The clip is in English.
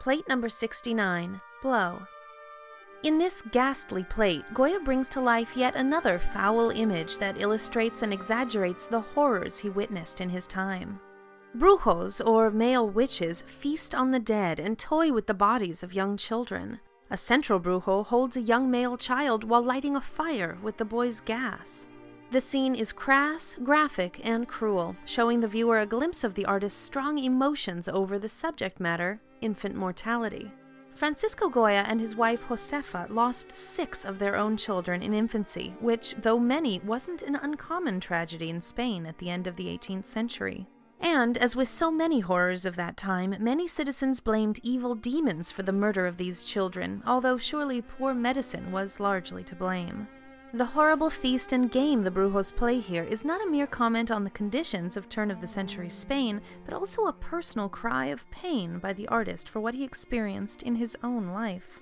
Plate number 69 Blow. In this ghastly plate, Goya brings to life yet another foul image that illustrates and exaggerates the horrors he witnessed in his time. Brujos, or male witches, feast on the dead and toy with the bodies of young children. A central brujo holds a young male child while lighting a fire with the boy's gas. The scene is crass, graphic, and cruel, showing the viewer a glimpse of the artist's strong emotions over the subject matter infant mortality. Francisco Goya and his wife Josefa lost six of their own children in infancy, which, though many, wasn't an uncommon tragedy in Spain at the end of the 18th century. And, as with so many horrors of that time, many citizens blamed evil demons for the murder of these children, although surely poor medicine was largely to blame. The horrible feast and game the Brujos play here is not a mere comment on the conditions of turn of the century Spain, but also a personal cry of pain by the artist for what he experienced in his own life.